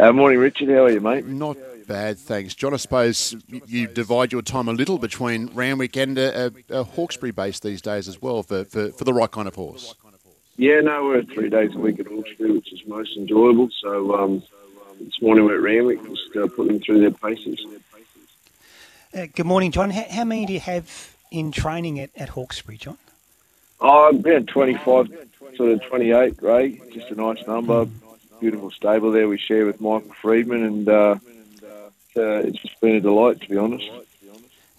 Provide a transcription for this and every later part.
Uh, morning, Richard. How are you, mate? Not bad, thanks. John, I suppose you divide your time a little between Randwick and a, a, a Hawkesbury base these days as well for, for, for the right kind of horse. Yeah, no, we're three days a week at Hawkesbury, which is most enjoyable. So um, this morning we're at Randwick, just uh, putting them through their paces. Uh, good morning, John. How, how, many do you have in training at, at Hawkesbury, John? Oh, about 25, sort of 28, Ray. Just a nice number. Mm beautiful stable there we share with Michael Freedman, and uh, uh, it's just been a delight, to be honest.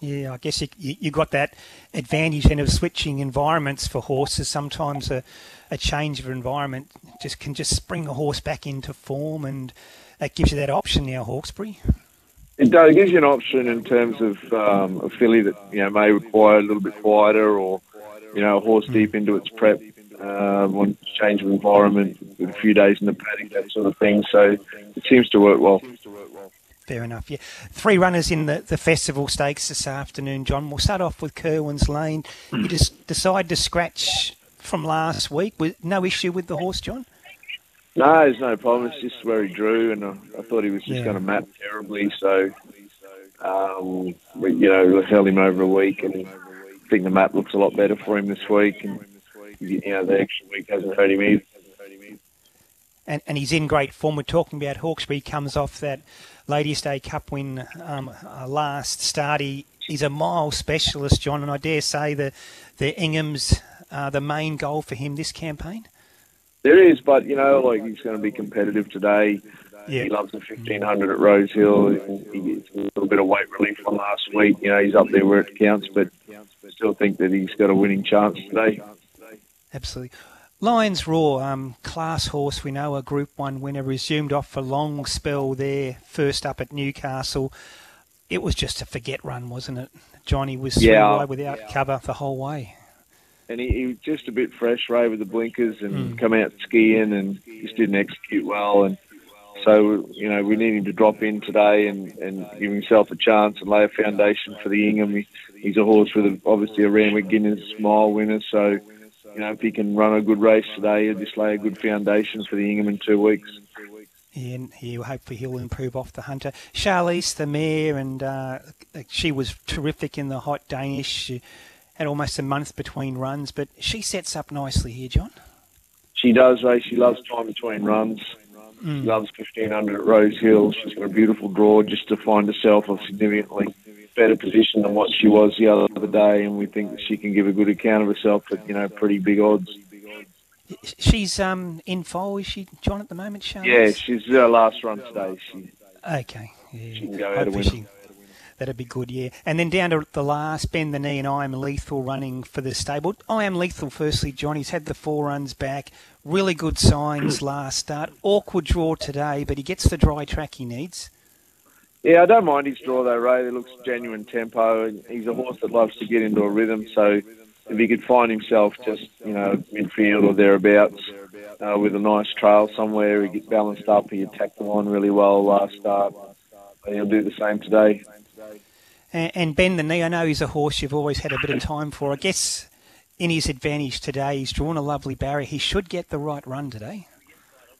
Yeah, I guess you, you got that advantage then of switching environments for horses. Sometimes a, a change of environment just can just spring a horse back into form, and that gives you that option now, Hawkesbury. It does. It gives you an option in terms of um, a filly that you know may require a little bit quieter, or you know, a horse deep into its prep uh, want change of environment with a few days in the paddock, that sort of thing. So it seems to work well. Fair enough, yeah. Three runners in the, the festival stakes this afternoon, John. We'll start off with Kerwin's Lane. You just decide to scratch from last week with no issue with the horse, John? No, there's no problem. It's just where he drew, and I, I thought he was just yeah. going to map terribly. So, um, we, you know, held him over a week, and I think the map looks a lot better for him this week. And you know, the extra week hasn't hurt him either. And, and he's in great form. We're talking about Hawkesbury comes off that Ladies' Day Cup win um, uh, last start. He, he's a mile specialist, John, and I dare say the the Ingham's uh, the main goal for him this campaign. There is, but you know, like he's going to be competitive today. Yeah. He loves the 1500 at Rosehill. He gets a little bit of weight relief from last week. You know, he's up there where it counts, but still think that he's got a winning chance today. Absolutely. Lions Roar, um, class horse, we know a Group 1 winner, resumed off for a long spell there, first up at Newcastle. It was just a forget run, wasn't it? Johnny was yeah, wide without yeah. cover the whole way. And he, he, was just a bit fresh, Ray, with the blinkers and mm. come out skiing and just didn't execute well. And so, you know, we need him to drop in today and, and give himself a chance and lay a foundation for the Ingham. He, he's a horse with a, obviously a Randwick Guineas mile winner, so you know, if he can run a good race today, he'll just lay a good foundation for the Ingham in two weeks. Yeah, and he, hopefully he'll improve off the Hunter. Charlize, the mare, and uh, she was terrific in the Hot Danish. She had almost a month between runs, but she sets up nicely here, John. She does, Ray. She loves time between runs. Mm. She loves 1500 at Rosehill. She's got a beautiful draw just to find herself a significantly better position than what she was the other day, and we think that she can give a good account of herself at you know pretty big odds. She's um in foal, is she, John, at the moment? Charles? Yeah, she's her last run today. She, okay, yeah. she can go out winner. That'd be good, yeah. And then down to the last, bend the knee, and I am lethal running for the stable. I am lethal. Firstly, John, he's had the four runs back. Really good signs last start. Awkward draw today, but he gets the dry track he needs. Yeah, I don't mind his draw though, Ray. It looks genuine tempo, and he's a horse that loves to get into a rhythm. So if he could find himself just you know midfield or thereabouts uh, with a nice trail somewhere, he get balanced up. He attacked the line really well last start. He'll do the same today. And, bend the knee. I know he's a horse you've always had a bit of time for. I guess in his advantage today, he's drawn a lovely barrier. He should get the right run today.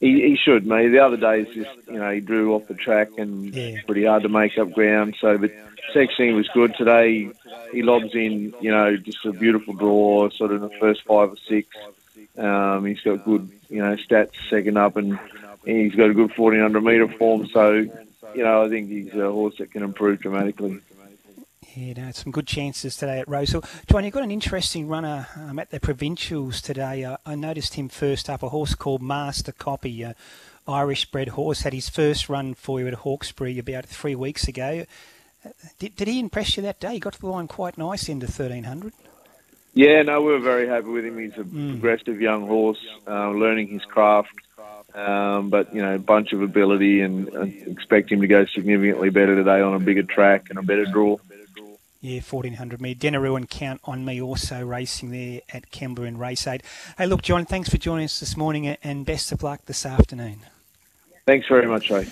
He, he should, mate. The other days, just you know, he drew off the track and yeah. pretty hard to make up ground. So, but sexing was good today. He, lobs in, you know, just a beautiful draw, sort of in the first five or six. Um, he's got good, you know, stats second up, and he's got a good 1400 metre form. So, you know, I think he's a horse that can improve dramatically. Yeah, no, some good chances today at Rosehill. John, you've got an interesting runner um, at the provincials today. Uh, I noticed him first up, a horse called Master Copy, a Irish bred horse, had his first run for you at Hawkesbury about three weeks ago. Uh, did, did he impress you that day? He got to the line quite nice into 1300. Yeah, no, we were very happy with him. He's a mm. progressive young horse, uh, learning his craft. Um, but you know, a bunch of ability, and, and expect him to go significantly better today on a bigger track and a better draw. Yeah, 1400 metre. Denaru and Count on Me also racing there at Kembla in Race 8. Hey, look, John, thanks for joining us this morning and best of luck this afternoon. Thanks very much, Ray.